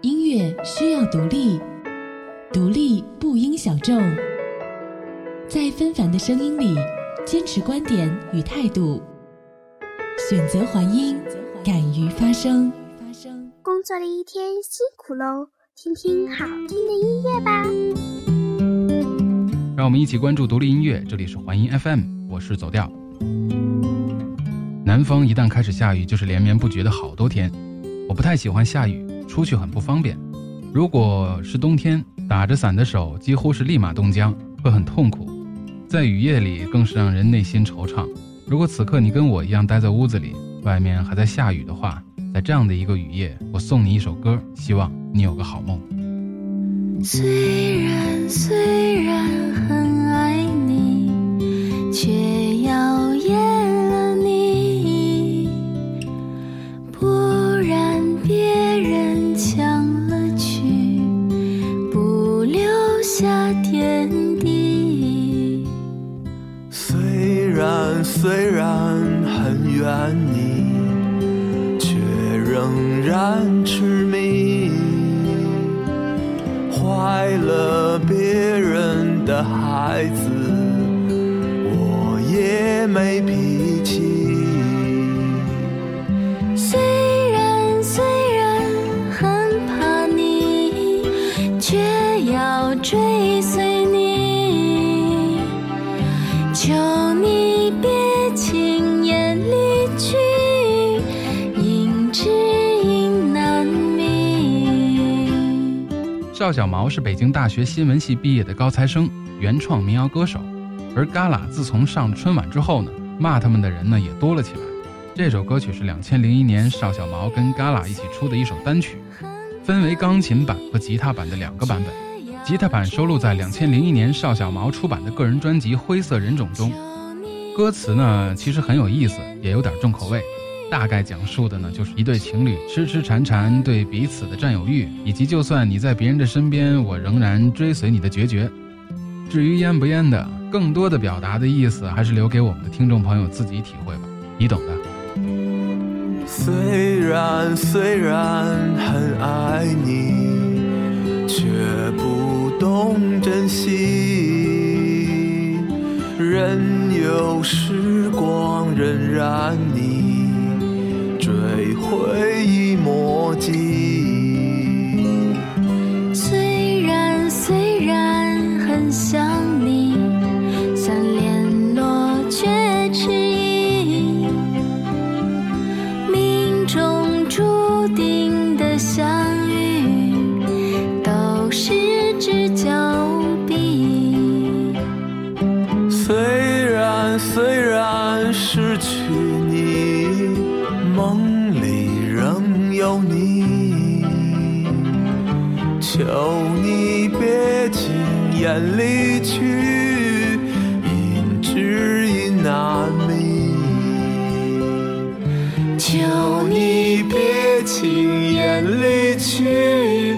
音乐需要独立，独立不应小众。在纷繁的声音里，坚持观点与态度，选择还音，敢于发声。工作了一天，辛苦喽！听听好听的音乐吧。让我们一起关注独立音乐，这里是环音 FM，我是走调。南方一旦开始下雨，就是连绵不绝的好多天。我不太喜欢下雨，出去很不方便。如果是冬天，打着伞的手几乎是立马冻僵，会很痛苦。在雨夜里，更是让人内心惆怅。如果此刻你跟我一样待在屋子里，外面还在下雨的话，在这样的一个雨夜，我送你一首歌，希望你有个好梦。虽然虽然很邵小毛是北京大学新闻系毕业的高材生，原创民谣歌手。而旮旯自从上春晚之后呢，骂他们的人呢也多了起来。这首歌曲是两千零一年邵小毛跟旮旯一起出的一首单曲，分为钢琴版和吉他版的两个版本。吉他版收录在两千零一年邵小毛出版的个人专辑《灰色人种》中。歌词呢其实很有意思，也有点重口味。大概讲述的呢，就是一对情侣痴痴缠缠对彼此的占有欲，以及就算你在别人的身边，我仍然追随你的决绝。至于烟不烟的，更多的表达的意思，还是留给我们的听众朋友自己体会吧，你懂的。虽然虽然很爱你，却不懂珍惜。任由时光荏苒你，追回忆墨迹。求你别轻言离去，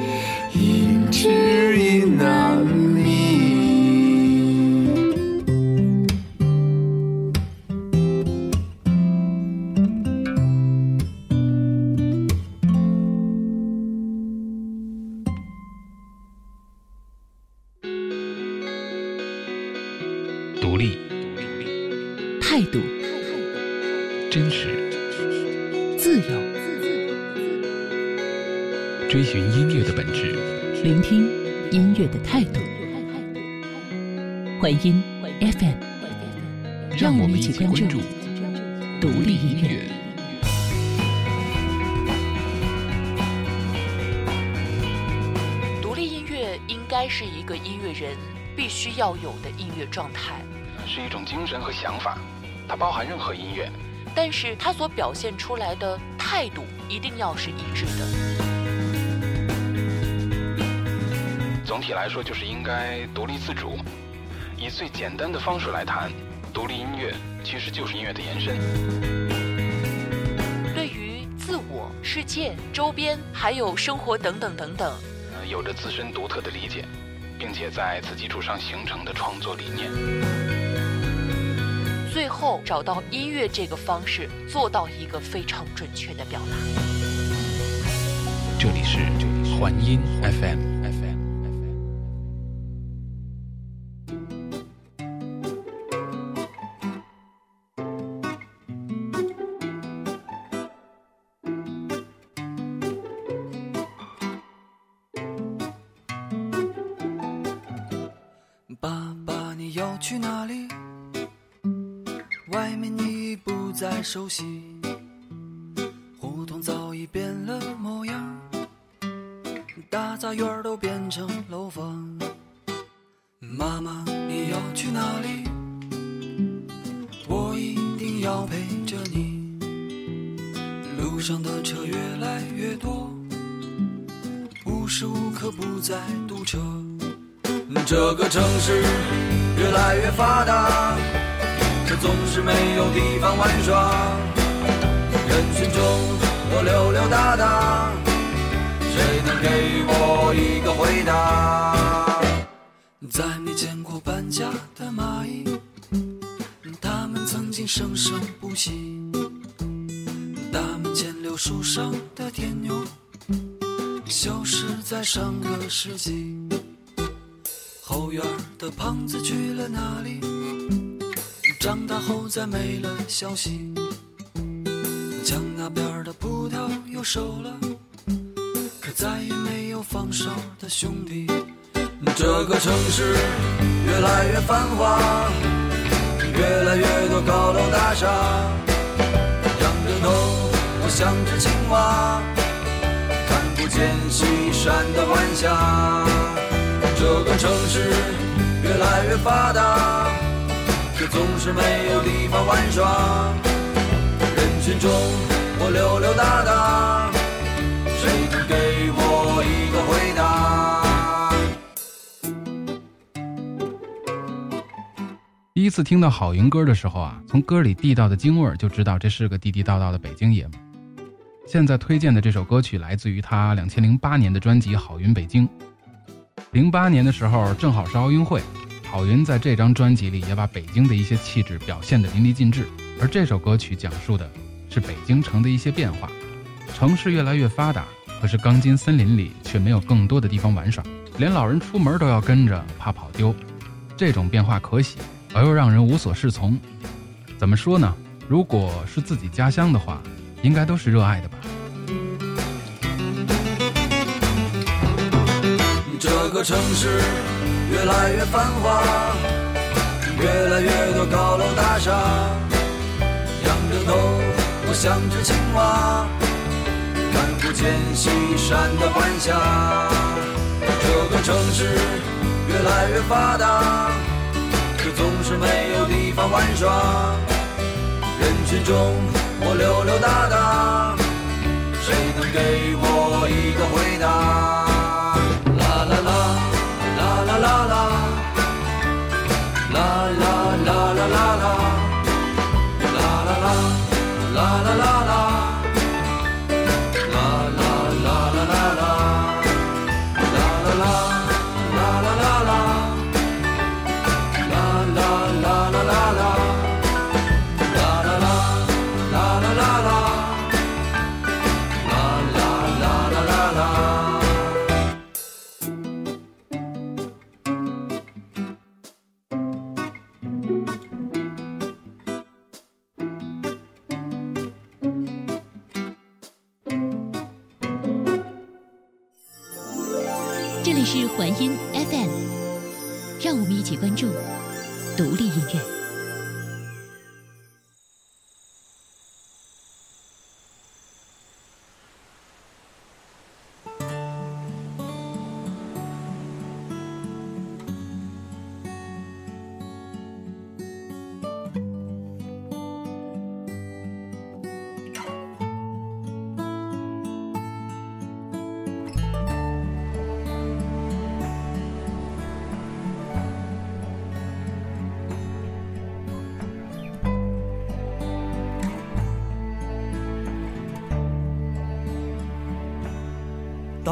必须要有的音乐状态，是一种精神和想法，它包含任何音乐。但是它所表现出来的态度一定要是一致的。总体来说，就是应该独立自主。以最简单的方式来谈，独立音乐其实就是音乐的延伸。对于自我、世界、周边还有生活等等等等，呃，有着自身独特的理解，并且在此基础上形成的创作理念。最后找到音乐这个方式，做到一个非常准确的表达。这里是环音 FM。你要去哪里？外面你已不再熟悉，胡同早已变了模样，大杂院都变成楼房。妈妈，你要去哪里？我一定要陪着你。路上的车越来越多，无时无刻不在堵车。这个城市越来越发达，可总是没有地方玩耍。人群中我溜溜达达，谁能给我一个回答？再没见过搬家的蚂蚁，它们曾经生生不息。大门前柳树上的天牛，消失在上个世纪。后院的胖子去了哪里？长大后再没了消息。墙那边的葡萄又熟了，可再也没有放哨的兄弟。这个城市越来越繁华，越来越多高楼大厦。仰着头，我像只青蛙，看不见西山的晚霞。这个城市越来越发达，可总是没有地方玩耍。人群中我溜溜达达，谁能给我一个回答？第一次听到郝云歌的时候啊，从歌里地道的京味儿就知道这是个地地道道的北京爷们。现在推荐的这首歌曲来自于他两千零八年的专辑《郝云北京》。零八年的时候正好是奥运会，郝云在这张专辑里也把北京的一些气质表现得淋漓尽致。而这首歌曲讲述的是北京城的一些变化，城市越来越发达，可是钢筋森林里却没有更多的地方玩耍，连老人出门都要跟着，怕跑丢。这种变化可喜，而又让人无所适从。怎么说呢？如果是自己家乡的话，应该都是热爱的吧。个城市越来越繁华，越来越多高楼大厦。仰着头，我像只青蛙，看不见西山的晚霞。这个城市越来越发达，可总是没有地方玩耍。人群中我溜溜达达，谁能给我一个回答？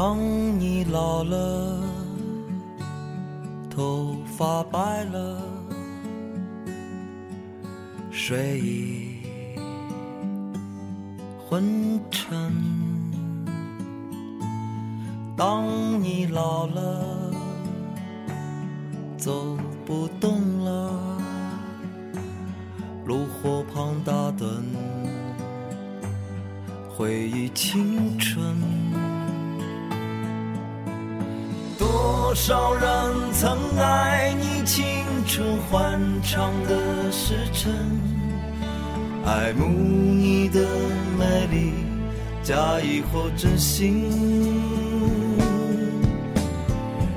当你老了，头发白了，睡意昏沉。当你老了，长的时辰，爱慕你的美丽，假意或真心。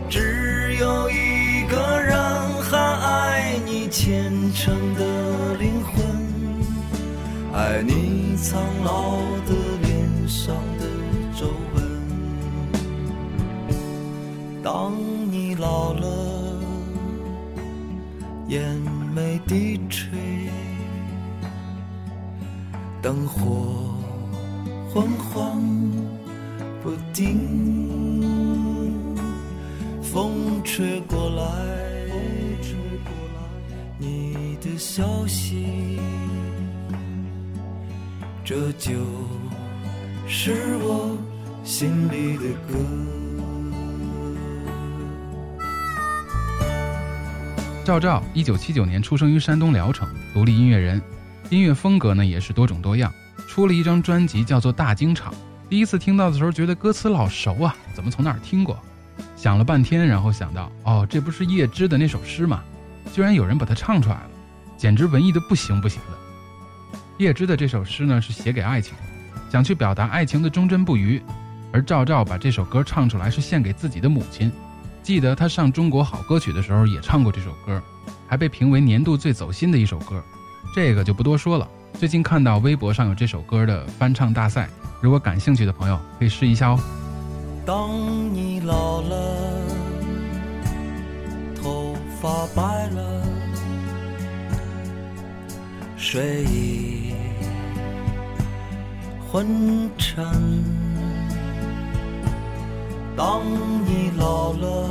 只有一个人还爱你虔诚的灵魂，爱你苍老灯火昏黄不定，风吹过来，吹过来你的消息，这就是我心里的歌。赵照，一九七九年出生于山东聊城，独立音乐人，音乐风格呢也是多种多样。出了一张专辑叫做《大经场》，第一次听到的时候觉得歌词老熟啊，怎么从哪儿听过？想了半天，然后想到，哦，这不是叶芝的那首诗吗？居然有人把它唱出来了，简直文艺的不行不行的。叶芝的这首诗呢是写给爱情，想去表达爱情的忠贞不渝，而赵照把这首歌唱出来是献给自己的母亲。记得他上中国好歌曲的时候也唱过这首歌，还被评为年度最走心的一首歌。这个就不多说了。最近看到微博上有这首歌的翻唱大赛，如果感兴趣的朋友可以试一下哦。当你老了，头发白了，睡意昏沉。当你老了，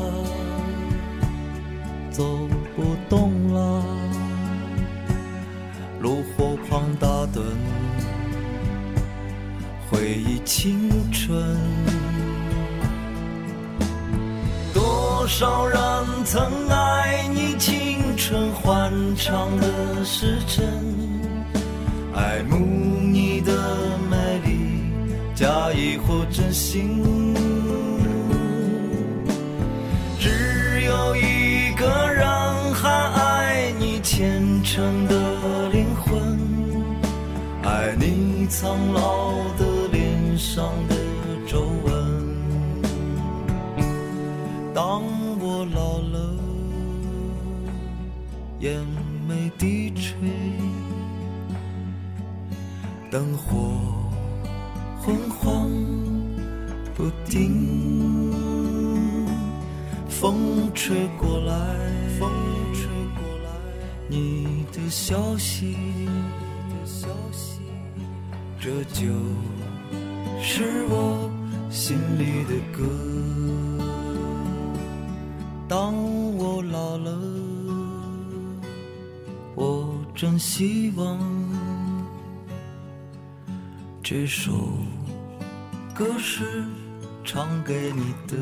走不动了，炉火旁打盹，回忆青春。多少人曾爱你青春欢畅的时辰，爱慕你的美丽，假意或真心。只有一个人还爱你虔诚的苍老的脸上的皱纹。当我老了，眼眉低垂，灯火昏黄不定，风吹过来，风吹过来，你的消息，你的消息，这就是我心里的歌。当我老了，我真希望这首歌是唱给你的。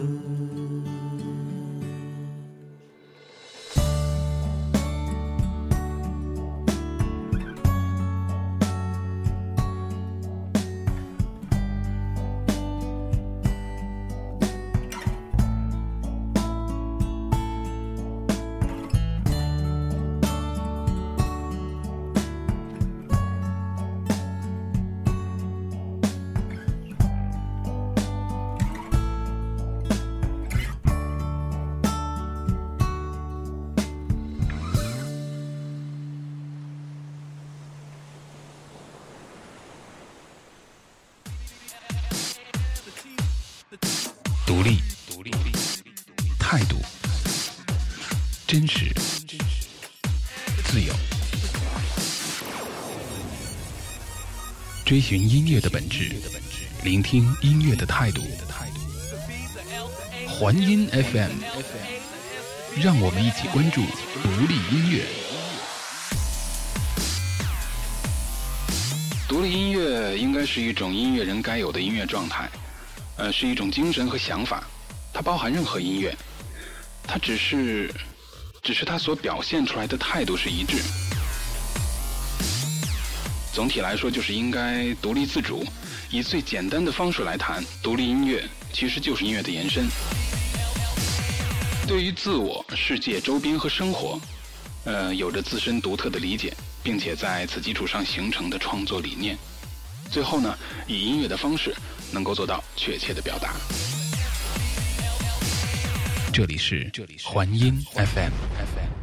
追寻音乐的本质，聆听音乐的态度。环音 FM，让我们一起关注独立音乐。独立音乐应该是一种音乐人该有的音乐状态。呃，是一种精神和想法，它包含任何音乐，它只是，只是它所表现出来的态度是一致。总体来说，就是应该独立自主，以最简单的方式来谈独立音乐，其实就是音乐的延伸。对于自我、世界、周边和生活，呃，有着自身独特的理解，并且在此基础上形成的创作理念。最后呢，以音乐的方式能够做到确切的表达。这里是这里是环音 FM。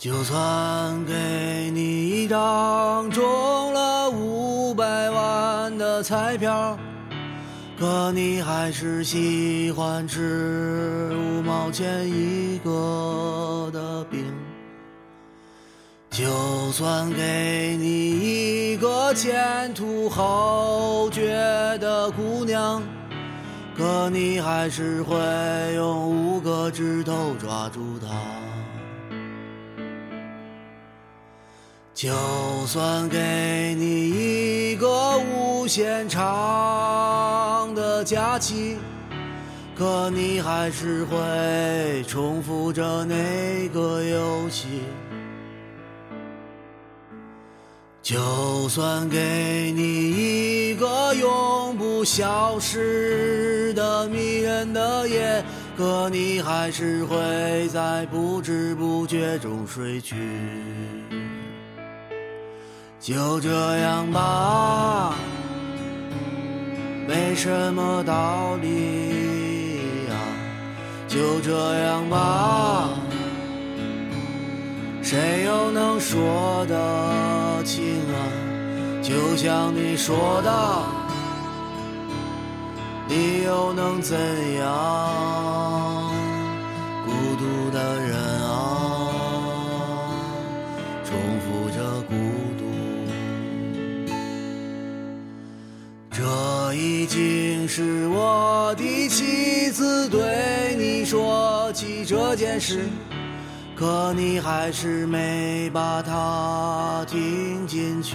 就算给你一张中了五百万的彩票，可你还是喜欢吃五毛钱一个的饼。就算给你一个前途后绝的姑娘，可你还是会用五个指头抓住她。就算给你一个无限长的假期，可你还是会重复着那个游戏。就算给你一个永不消失的迷人的夜，可你还是会在不知不觉中睡去。就这样吧，没什么道理呀。就这样吧，谁又能说得清啊？就像你说的，你又能怎样？孤独的人啊，重复着孤独。这已经是我第七次对你说起这件事，可你还是没把它听进去。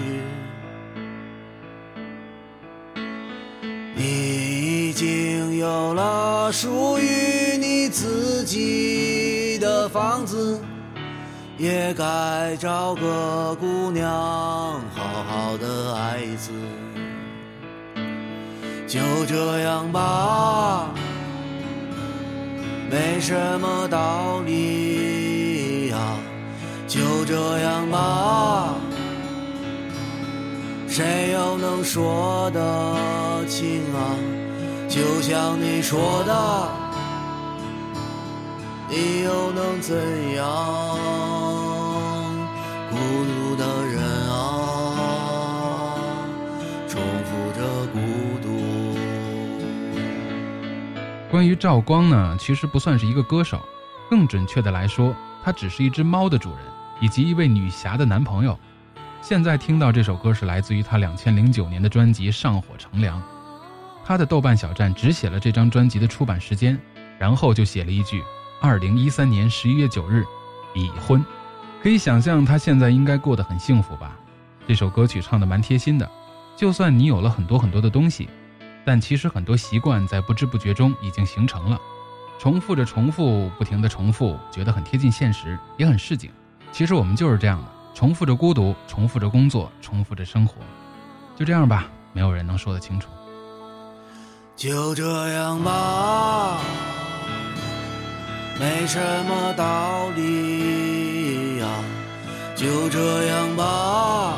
你已经有了属于你自己的房子，也该找个姑娘好好的爱一次。就这样吧，没什么道理呀。就这样吧，谁又能说得清啊？就像你说的，你又能怎样？孤独的人关于赵光呢，其实不算是一个歌手，更准确的来说，他只是一只猫的主人，以及一位女侠的男朋友。现在听到这首歌是来自于他两千零九年的专辑《上火乘凉》。他的豆瓣小站只写了这张专辑的出版时间，然后就写了一句：“二零一三年十一月九日，已婚。”可以想象他现在应该过得很幸福吧？这首歌曲唱的蛮贴心的，就算你有了很多很多的东西。但其实很多习惯在不知不觉中已经形成了，重复着重复，不停的重复，觉得很贴近现实，也很市井。其实我们就是这样的，重复着孤独，重复着工作，重复着生活。就这样吧，没有人能说得清楚。就这样吧，没什么道理呀。就这样吧。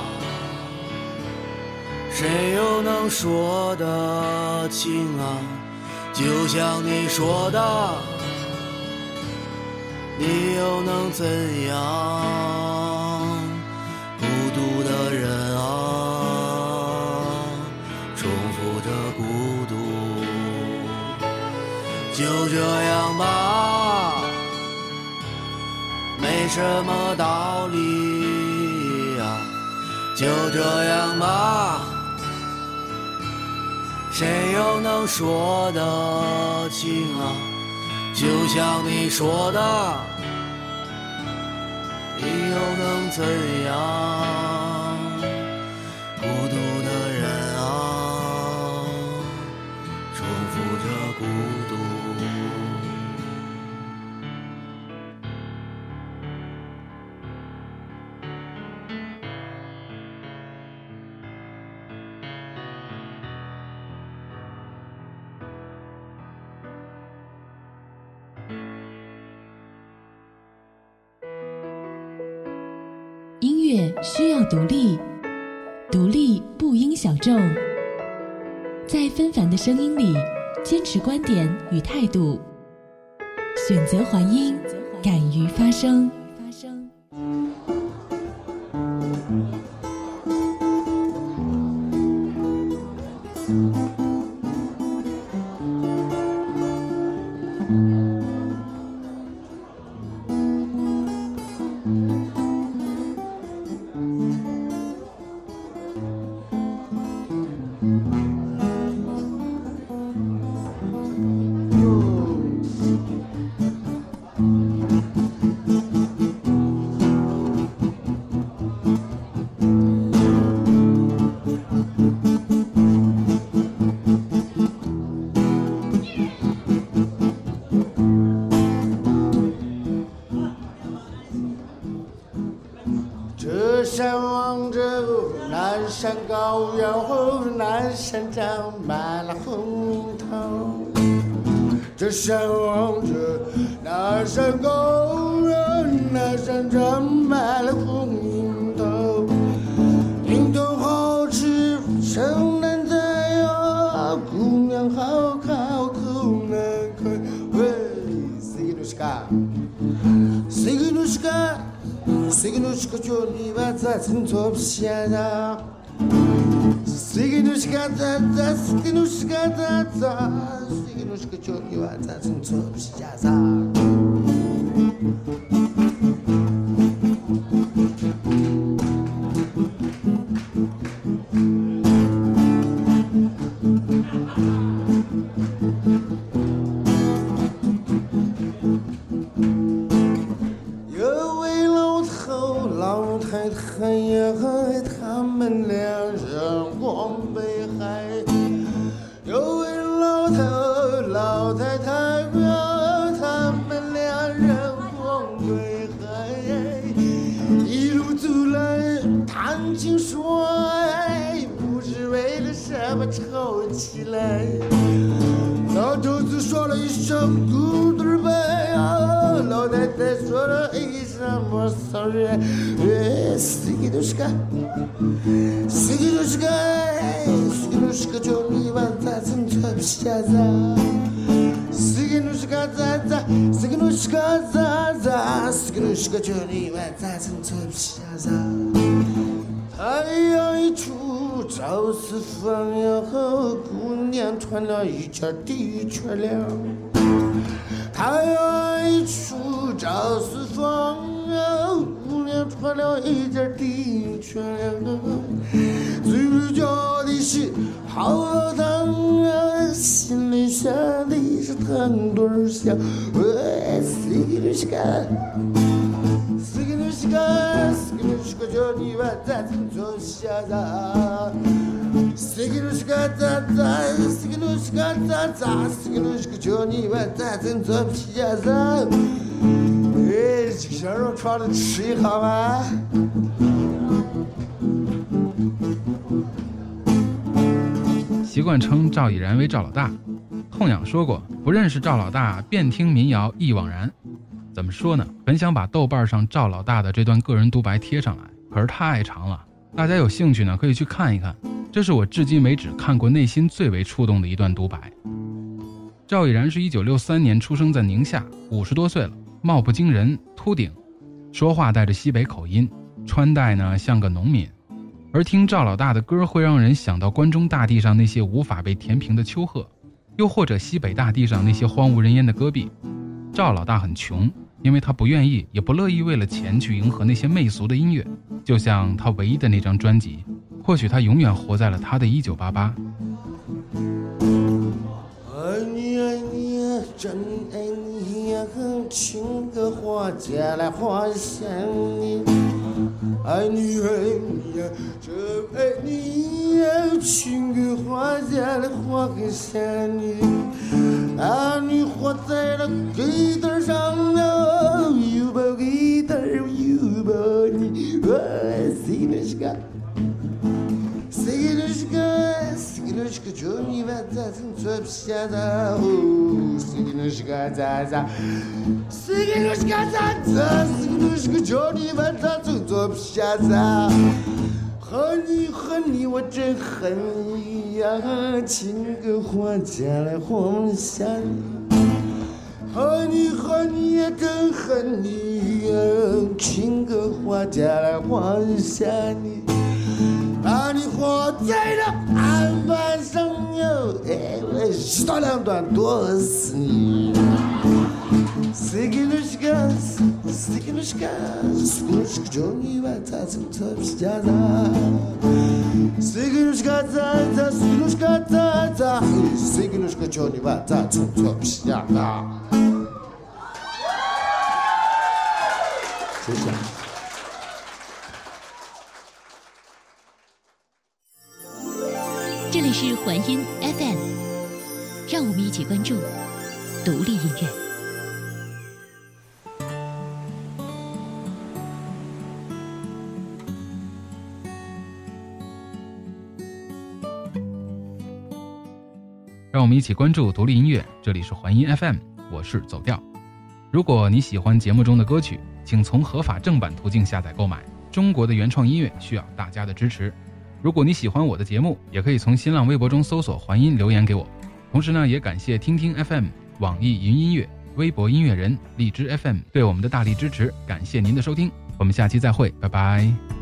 谁又能说得清啊？就像你说的，你又能怎样？孤独的人啊，重复着孤独。就这样吧，没什么道理呀。就这样吧。谁又能说得清啊？就像你说的，你又能怎样？孤独的人啊，重复着孤独立，独立不应小众，在纷繁的声音里坚持观点与态度，选择还音，敢于发声。满了红樱桃。这山望着南山高原，南山长满了红樱桃。樱桃好吃，城南在呀，姑娘好看口难开。喂，谁给你干？谁给你干？Signushka Johnny Vata Tinto Psiada Signushka Tata Signushka Tata Signushka Johnny Vata Tinto Psiada 有位老头老太太呀，他们两人Сиги душка, сиги душка, сиги душка, Johnny Van Tassen Topshaza. Сиги душка, за за, сиги душка, за за, сиги душка, Johnny Van Tassen Topshaza. 太阳一出，照四方呀，姑娘穿了一件的确凉。太阳一出，照四方呀， 姑娘穿了一件的确凉。嘴角的是好疼啊，心里想的是疼多儿笑。喂，诶羊肉串的吃一下嘛习惯称赵已然为赵老大痛痒说过不认识赵老大遍听民谣忆往然怎么说呢？本想把豆瓣上赵老大的这段个人独白贴上来可是太长了大家有兴趣呢可以去看一看这是我至今为止看过内心最为触动的一段独白。赵已然是一九六三年出生在宁夏五十多岁了。貌不惊人秃顶。说话带着西北口音穿戴呢像个农民。而听赵老大的歌会让人想到关中大地上那些无法被填平的丘壑又或者西北大地上那些荒无人烟的戈壁。赵老大很穷因为他不愿意也不乐意为了钱去迎合那些媚俗的音乐。就像他唯一的那张专辑或许他永远活在了他的一九八八。情歌画家来画下你，爱你爱你呀，真爱你呀，情歌画家来画下你，啊，你画在了给单上 sigilishka, Johnny Vatatin, Twepshada, sigilishka, Zaza, sigilishka, Zaza, sigilishka, Johnny Vatatin, Twepshada。和你和你，我真恨你呀！情歌画家来画下你，和你和你也更恨你呀！情歌画家来画下你。把你活在了案板上哟，哎，我一刀两断剁死你！Sigilishka, sigilishka, sigilishka, Johnny Vatatin, Twepshada. Sigilishka, Zaza, sigilishka, Zaza, sigilishka, Johnny Vatatin, Twepshada. 谢谢。这里是环音 FM，让我们一起关注独立音乐。让我们一起关注独立音乐。这里是环音 FM，我是走调。如果你喜欢节目中的歌曲，请从合法正版途径下载购买。中国的原创音乐需要大家的支持。如果你喜欢我的节目，也可以从新浪微博中搜索“环音”留言给我。同时呢，也感谢听听 FM、网易云音乐、微博音乐人、荔枝 FM 对我们的大力支持，感谢您的收听，我们下期再会，拜拜。